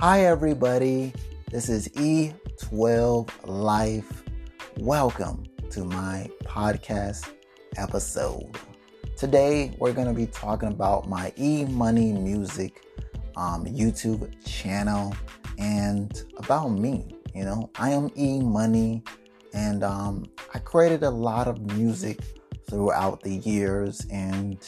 Hi, everybody. This is E12 Life. Welcome to my podcast episode. Today, we're going to be talking about my E Money Music um, YouTube channel and about me. You know, I am E Money, and um, I created a lot of music throughout the years and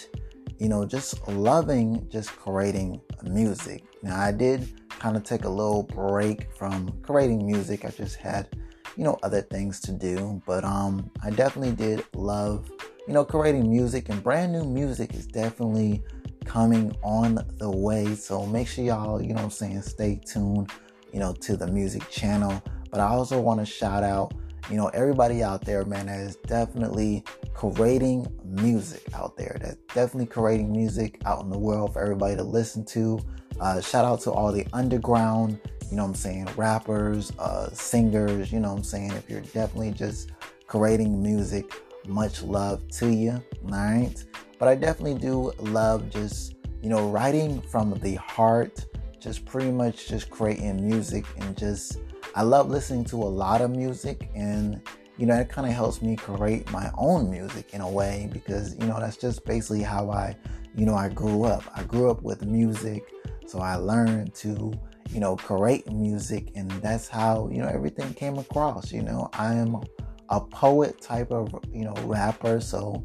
you know just loving just creating music now i did kind of take a little break from creating music. I just had, you know, other things to do. But um I definitely did love, you know, creating music and brand new music is definitely coming on the way. So make sure y'all, you know I'm saying, stay tuned, you know, to the music channel. But I also want to shout out, you know, everybody out there, man, that is definitely creating music out there. That's definitely creating music out in the world for everybody to listen to. Uh, shout out to all the underground, you know I'm saying, rappers, uh, singers, you know I'm saying. If you're definitely just creating music, much love to you. All right. But I definitely do love just, you know, writing from the heart, just pretty much just creating music and just, I love listening to a lot of music and, you know, it kind of helps me create my own music in a way because, you know, that's just basically how I, you know, I grew up. I grew up with music. So I learned to, you know, create music, and that's how, you know, everything came across. You know, I am a poet type of, you know, rapper. So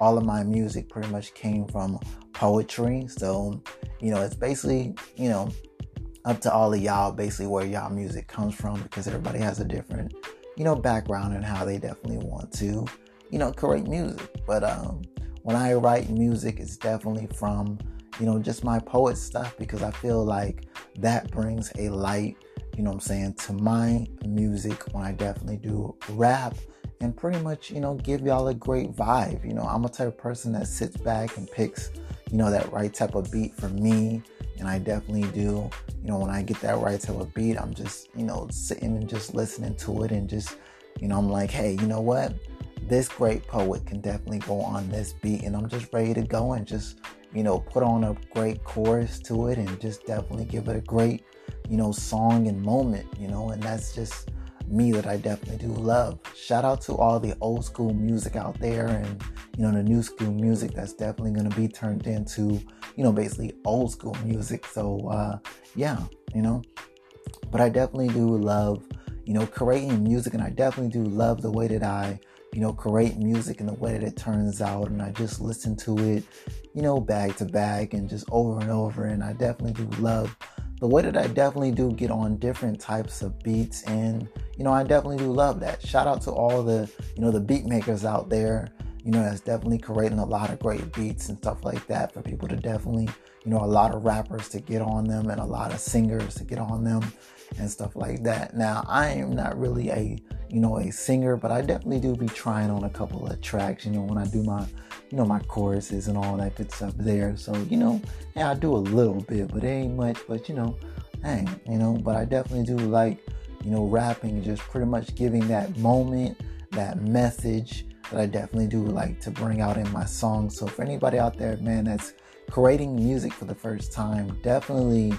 all of my music pretty much came from poetry. So, you know, it's basically, you know, up to all of y'all basically where y'all music comes from because everybody has a different, you know, background and how they definitely want to, you know, create music. But um when I write music, it's definitely from you know, just my poet stuff because I feel like that brings a light, you know I'm saying, to my music when I definitely do rap and pretty much, you know, give y'all a great vibe. You know, I'm a type of person that sits back and picks, you know, that right type of beat for me. And I definitely do, you know, when I get that right to a beat, I'm just, you know, sitting and just listening to it and just, you know, I'm like, hey, you know what? This great poet can definitely go on this beat. And I'm just ready to go and just, you know, put on a great chorus to it and just definitely give it a great, you know, song and moment, you know, and that's just me that I definitely do love. Shout out to all the old school music out there and, you know, the new school music that's definitely going to be turned into, you know, basically old school music. So, uh, yeah, you know, but I definitely do love, you know, creating music and I definitely do love the way that I, you know, create music and the way that it turns out. And I just listen to it, you know, bag to bag and just over and over. And I definitely do love the way that I definitely do get on different types of beats. And, you know, I definitely do love that. Shout out to all the, you know, the beat makers out there, you know, that's definitely creating a lot of great beats and stuff like that for people to definitely, you know, a lot of rappers to get on them and a lot of singers to get on them and stuff like that. Now, I am not really a you know, a singer, but I definitely do be trying on a couple of tracks, you know, when I do my, you know, my choruses and all that good stuff there. So, you know, yeah, I do a little bit, but it ain't much, but you know, dang, you know, but I definitely do like, you know, rapping and just pretty much giving that moment, that message that I definitely do like to bring out in my songs. So for anybody out there, man, that's creating music for the first time, definitely,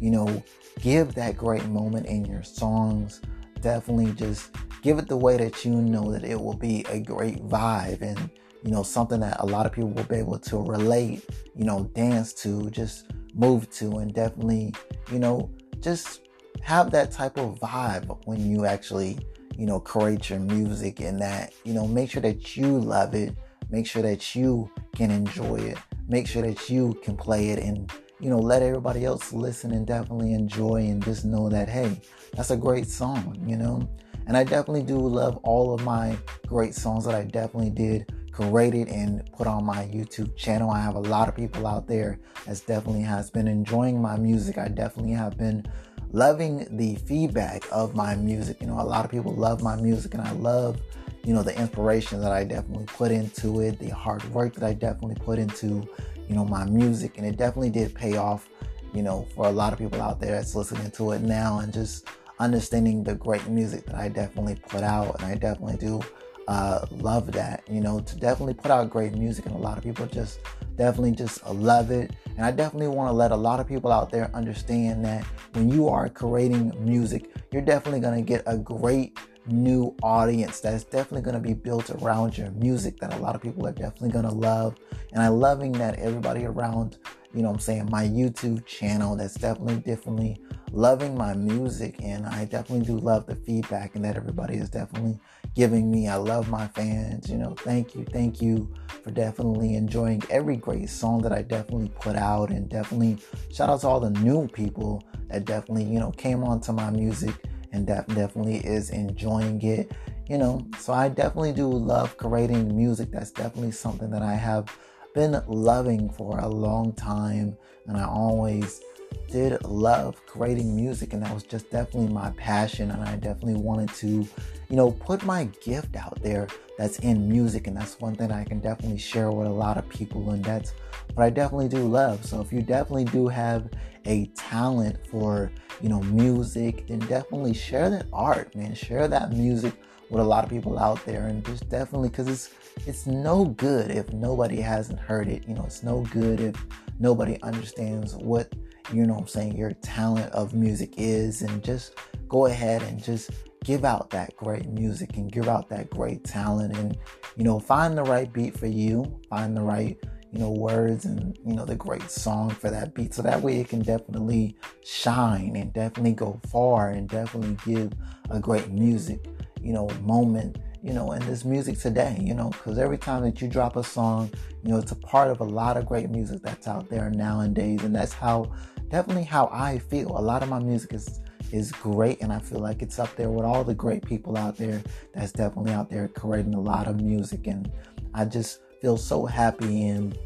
you know, give that great moment in your songs. Definitely just give it the way that you know that it will be a great vibe and you know something that a lot of people will be able to relate you know dance to just move to and definitely you know just have that type of vibe when you actually you know create your music and that you know make sure that you love it make sure that you can enjoy it make sure that you can play it and you know let everybody else listen and definitely enjoy and just know that hey that's a great song you know and I definitely do love all of my great songs that I definitely did created and put on my YouTube channel. I have a lot of people out there that's definitely has been enjoying my music. I definitely have been loving the feedback of my music. You know, a lot of people love my music and I love, you know, the inspiration that I definitely put into it, the hard work that I definitely put into, you know, my music. And it definitely did pay off, you know, for a lot of people out there that's listening to it now and just understanding the great music that I definitely put out, and I definitely do uh, love that. You know, to definitely put out great music, and a lot of people just definitely just love it. And I definitely want to let a lot of people out there understand that when you are creating music, you're definitely going to get a great new audience that's definitely going to be built around your music that a lot of people are definitely going to love. And I'm loving that everybody around, you know I'm saying, my YouTube channel that's definitely definitely loving my music. And I definitely do love the feedback and that everybody is definitely giving me. I love my fans. You know, thank you. Thank you for definitely enjoying every great song that I definitely put out. And definitely shout out to all the new people that definitely, you know, came onto my music and that definitely is enjoying it. You know, so I definitely do love creating music. That's definitely something that I have been loving for a long time. And I always did love creating music, and that was just definitely my passion. And I definitely wanted to, you know, put my gift out there that's in music. And that's one thing I can definitely share with a lot of people. And that's what I definitely do love. So if you definitely do have a talent for, you know, music, then definitely share that art, man. Share that music with a lot of people out there and just definitely because it's it's no good if nobody hasn't heard it you know it's no good if nobody understands what you know what i'm saying your talent of music is and just go ahead and just give out that great music and give out that great talent and you know find the right beat for you find the right you know, words and, you know, the great song for that beat. So that way it can definitely shine and definitely go far and definitely give a great music, you know, moment, you know, in this music today, you know, because every time that you drop a song, you know, it's a part of a lot of great music that's out there nowadays. And that's how, definitely how I feel. A lot of my music is is great and I feel like it's up there with all the great people out there that's definitely out there creating a lot of music and I just feel so happy and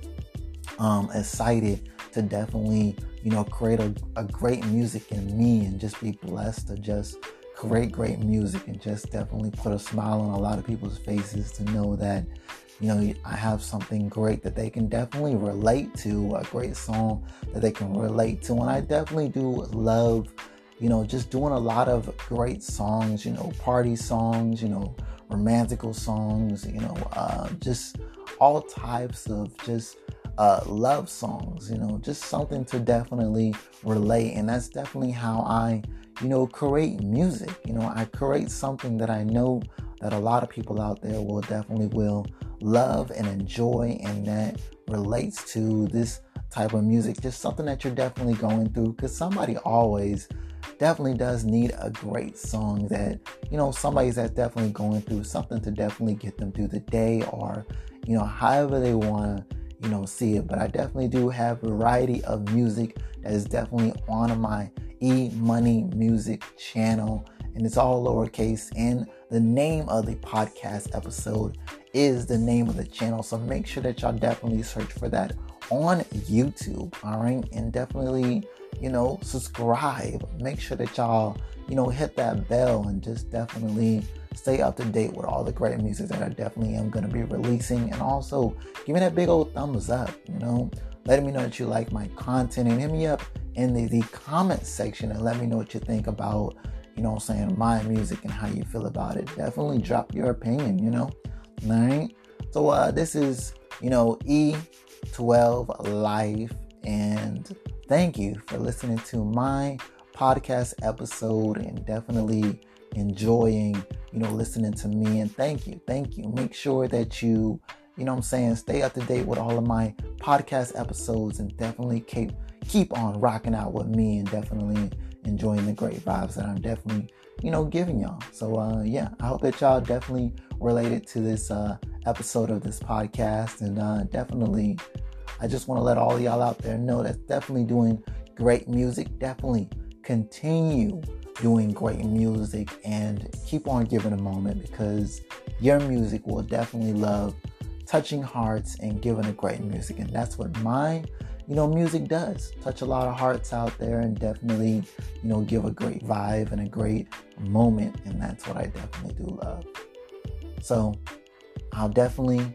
um, excited to definitely, you know, create a, a great music in me and just be blessed to just create great music and just definitely put a smile on a lot of people's faces to know that, you know, I have something great that they can definitely relate to, a great song that they can relate to. And I definitely do love, you know, just doing a lot of great songs, you know, party songs, you know, romantical songs, you know, uh, just all types of just uh, love songs, you know, just something to definitely relate. And that's definitely how I, you know, create music. You know, I create something that I know that a lot of people out there will definitely will love and enjoy and that relates to this type of music. Just something that you're definitely going through because somebody always definitely does need a great song that, you know, somebody's that's definitely going through something to definitely get them through the day or, you know, however they want to, you know, see it. But I definitely do have variety of music that is definitely on my E Money Music channel. And it's all lowercase. And the name of the podcast episode is the name of the channel. So make sure that y'all definitely search for that on YouTube. All right. And definitely, you know, subscribe. Make sure that y'all, you know, hit that bell and just definitely stay up to date with all the great music that I definitely am going to be releasing. And also give me that big old thumbs up, you know, letting me know that you like my content and hit me up in the, the comment section and let me know what you think about, you know I'm saying, my music and how you feel about it. Definitely drop your opinion, you know. All right. So uh, this is, you know, E12 Life. And thank you for listening to my podcast episode and definitely enjoying, you know, listening to me. And thank you. Thank you. Make sure that you, you know I'm saying, stay up to date with all of my podcast episodes and definitely keep keep on rocking out with me and definitely enjoying the great vibes that I'm definitely, you know, giving y'all. So uh yeah, I hope that y'all definitely related to this uh episode of this podcast and uh definitely I just want to let all y'all out there know that definitely doing great music, definitely continue doing great music and keep on giving a moment because your music will definitely love touching hearts and giving a great music. And that's what my, you know, music does. Touch a lot of hearts out there and definitely, you know, give a great vibe and a great moment. And that's what I definitely do love. So I'll definitely,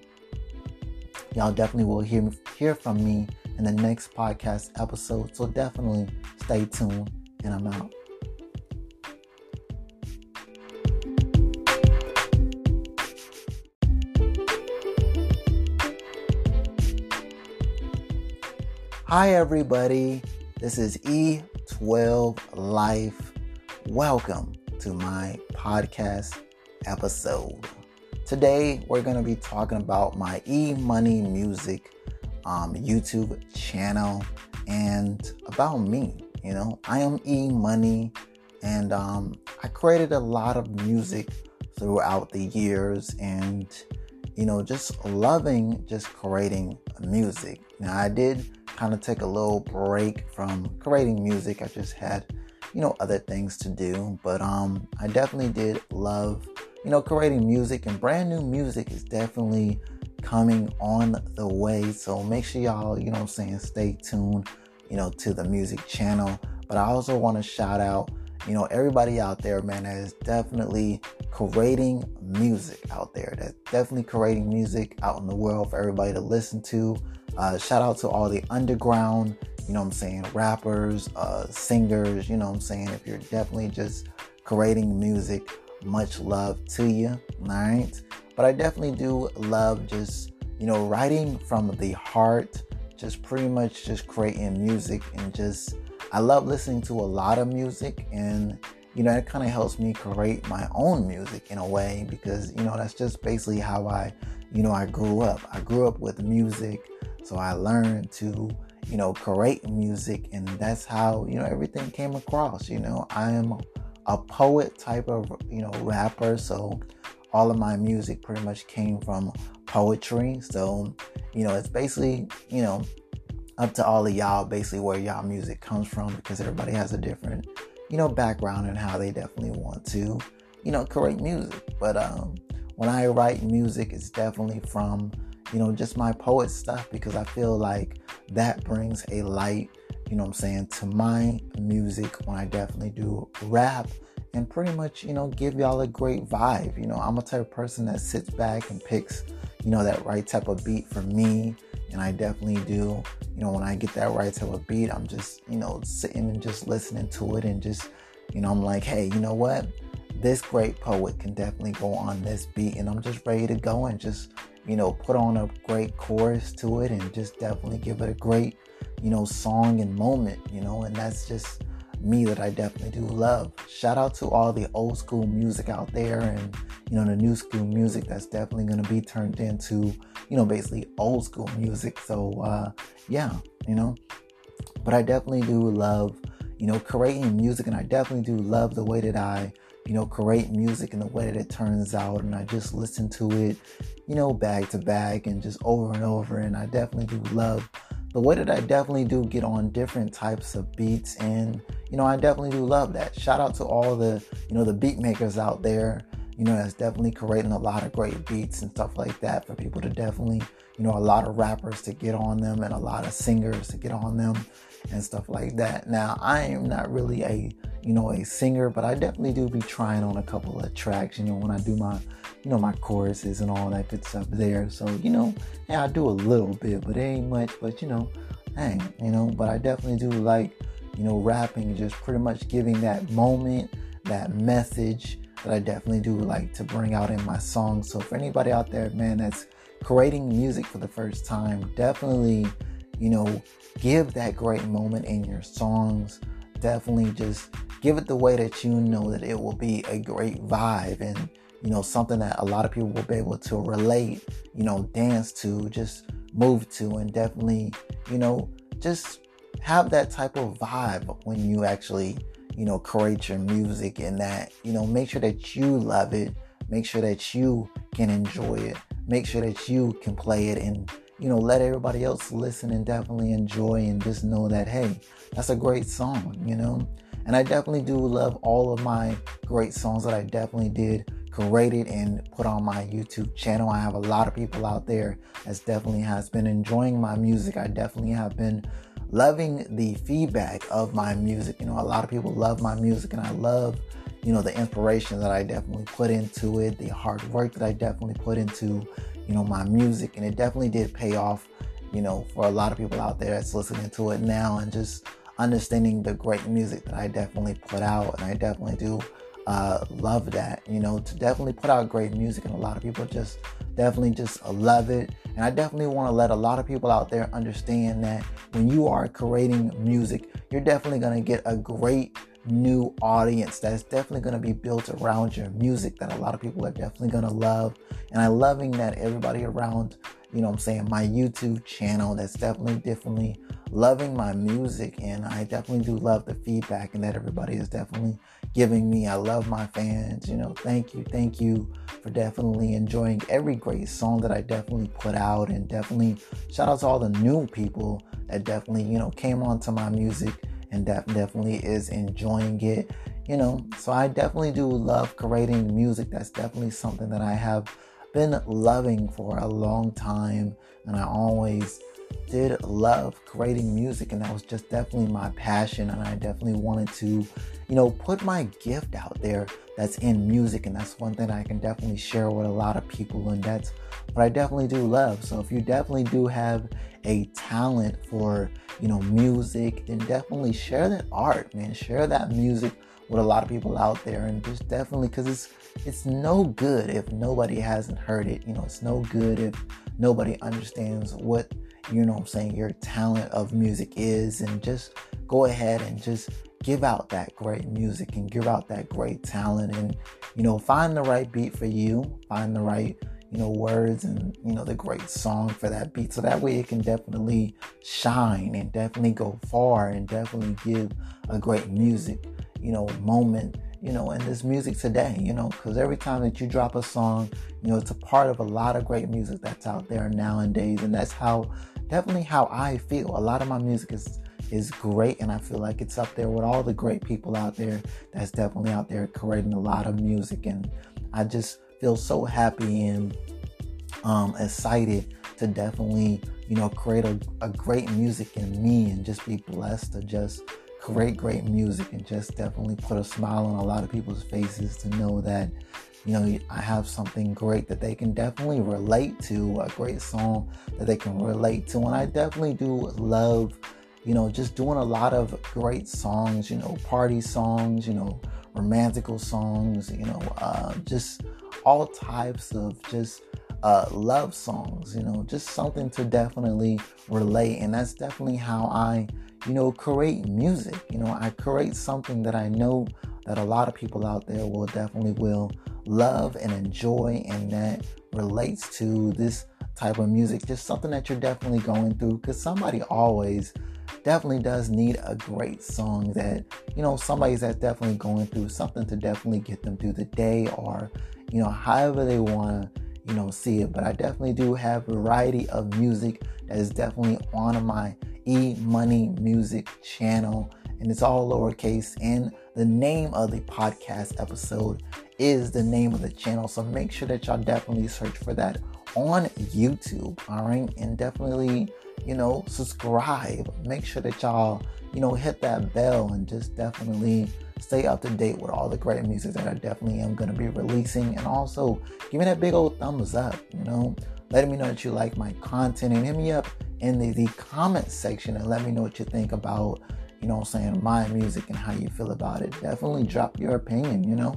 y'all definitely will hear, hear from me in the next podcast episode. So definitely stay tuned and I'm out. Hi, everybody. This is E12 Life. Welcome to my podcast episode. Today, we're going to be talking about my E Money Music um, YouTube channel and about me. You know, I am E Money, and um, I created a lot of music throughout the years and you know just loving just creating music now i did kind of take a little break from creating music. I just had, you know, other things to do. But um I definitely did love, you know, creating music and brand new music is definitely coming on the way. So make sure y'all, you know I'm saying, stay tuned, you know, to the music channel. But I also want to shout out, you know, everybody out there, man, that is definitely creating music out there. That's definitely creating music out in the world for everybody to listen to. Uh, shout out to all the underground, you know what I'm saying, rappers, uh, singers, you know what I'm saying. If you're definitely just creating music, much love to you. All right. But I definitely do love just, you know, writing from the heart, just pretty much just creating music and just, I love listening to a lot of music and, you know, it kind of helps me create my own music in a way because, you know, that's just basically how I, you know, I grew up. I grew up with music. So I learned to, you know, create music, and that's how, you know, everything came across. You know, I am a poet type of, you know, rapper. So all of my music pretty much came from poetry. So, you know, it's basically, you know, up to all of y'all basically where y'all music comes from because everybody has a different, you know, background and how they definitely want to, you know, create music. But um when I write music, it's definitely from you know, just my poet stuff because I feel like that brings a light, you know I'm saying, to my music when I definitely do rap and pretty much, you know, give y'all a great vibe. You know, I'm a type of person that sits back and picks, you know, that right type of beat for me. And I definitely do, you know, when I get that right type of beat, I'm just, you know, sitting and just listening to it and just, you know, I'm like, hey, you know what? This great poet can definitely go on this beat. And I'm just ready to go and just, you know, put on a great chorus to it and just definitely give it a great, you know, song and moment, you know, and that's just me that I definitely do love. Shout out to all the old school music out there and, you know, the new school music that's definitely going to be turned into, you know, basically old school music. So, uh, yeah, you know, but I definitely do love, you know, creating music and I definitely do love the way that I, you know, create music and the way that it turns out. And I just listen to it, you know, bag to bag and just over and over. And I definitely do love the way that I definitely do get on different types of beats. And, you know, I definitely do love that. Shout out to all the, you know, the beat makers out there, you know, that's definitely creating a lot of great beats and stuff like that for people to definitely, you know, a lot of rappers to get on them and a lot of singers to get on them and stuff like that. Now, I am not really a you know, a singer, but I definitely do be trying on a couple of tracks, you know, when I do my, you know, my choruses and all that good stuff there. So, you know, yeah, I do a little bit, but it ain't much, but you know, dang, you know, but I definitely do like, you know, rapping and just pretty much giving that moment, that message that I definitely do like to bring out in my songs. So for anybody out there, man, that's creating music for the first time, definitely, you know, give that great moment in your songs. Definitely just give it the way that you know that it will be a great vibe and you know something that a lot of people will be able to relate you know dance to just move to and definitely you know just have that type of vibe when you actually you know create your music and that you know make sure that you love it make sure that you can enjoy it make sure that you can play it and you know let everybody else listen and definitely enjoy and just know that hey that's a great song you know and I definitely do love all of my great songs that I definitely did created and put on my YouTube channel. I have a lot of people out there that's definitely has been enjoying my music. I definitely have been loving the feedback of my music. You know, a lot of people love my music and I love, you know, the inspiration that I definitely put into it, the hard work that I definitely put into, you know, my music. And it definitely did pay off, you know, for a lot of people out there that's listening to it now and just understanding the great music that I definitely put out, and I definitely do uh, love that. You know, to definitely put out great music, and a lot of people just definitely just love it And I definitely want to let a lot of people out there understand that when you are creating music, you're definitely going to get a great new audience that's definitely going to be built around your music that a lot of people are definitely going to love. And I'm loving that everybody around, you know I'm saying, my YouTube channel that's definitely definitely loving my music. And I definitely do love the feedback and that everybody is definitely giving me. I love my fans. You know, thank you. Thank you for definitely enjoying every great song that I definitely put out. And definitely shout out to all the new people that definitely, you know, came onto my music and that definitely is enjoying it. You know, so I definitely do love creating music. That's definitely something that I have been loving for a long time. And I always did love creating music, and that was just definitely my passion. And I definitely wanted to, you know, put my gift out there that's in music. And that's one thing I can definitely share with a lot of people. And that's what I definitely do love. So if you definitely do have a talent for, you know, music, then definitely share that art, man. Share that music with a lot of people out there and just definitely because it's it's no good if nobody hasn't heard it you know it's no good if nobody understands what you know what i'm saying your talent of music is and just go ahead and just give out that great music and give out that great talent and you know find the right beat for you find the right you know, words and, you know, the great song for that beat. So that way it can definitely shine and definitely go far and definitely give a great music, you know, moment, you know, in this music today, you know, because every time that you drop a song, you know, it's a part of a lot of great music that's out there nowadays. And that's how, definitely how I feel. A lot of my music is is great and I feel like it's up there with all the great people out there that's definitely out there creating a lot of music and I just feel so happy and um, excited to definitely, you know, create a, a great music in me and just be blessed to just create great music and just definitely put a smile on a lot of people's faces to know that, you know, I have something great that they can definitely relate to, a great song that they can relate to. And I definitely do love, you know, just doing a lot of great songs, you know, party songs, you know, romantical songs, you know, uh, just all types of just uh, love songs, you know, just something to definitely relate. And that's definitely how I, you know, create music. You know, I create something that I know that a lot of people out there will definitely will love and enjoy and that relates to this type of music. Just something that you're definitely going through because somebody always definitely does need a great song that, you know, somebody's that's definitely going through something to definitely get them through the day or, you know, however they want to, you know, see it. But I definitely do have variety of music that is definitely on my E Money Music channel. And it's all lowercase. And the name of the podcast episode is the name of the channel. So make sure that y'all definitely search for that on YouTube. All right. And definitely, you know, subscribe. Make sure that y'all, you know, hit that bell and just definitely stay up to date with all the great music that I definitely am going to be releasing. And also give me that big old thumbs up, you know, letting me know that you like my content and hit me up in the, the comment section and let me know what you think about, you know saying, my music and how you feel about it. Definitely drop your opinion, you know.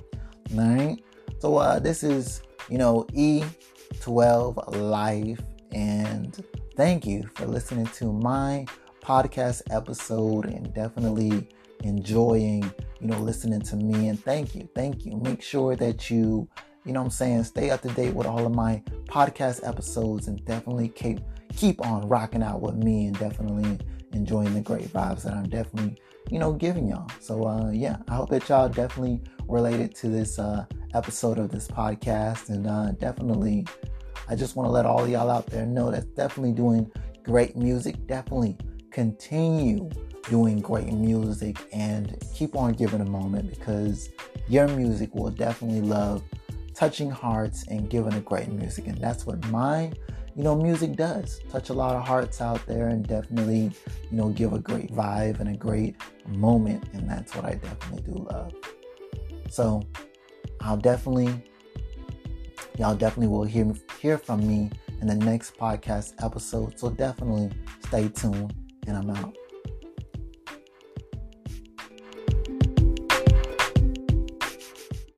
All right. So uh, this is, you know, E12 Life. And thank you for listening to my podcast episode and definitely enjoying, you know, listening to me. And thank you. Thank you. Make sure that you, you know I'm saying, stay up to date with all of my podcast episodes and definitely keep keep on rocking out with me and definitely enjoying the great vibes that I'm definitely, you know, giving y'all. So uh yeah, I hope that y'all definitely related to this uh episode of this podcast and uh definitely I just want to let all y'all out there know that definitely doing great music, definitely continue doing great music and keep on giving a moment because your music will definitely love touching hearts and giving a great music. And that's what my you know music does. Touch a lot of hearts out there and definitely you know give a great vibe and a great moment. And that's what i definitely do love. So i'll definitely y'all definitely will hear hear from me in the next podcast episode. So definitely stay tuned and i'm out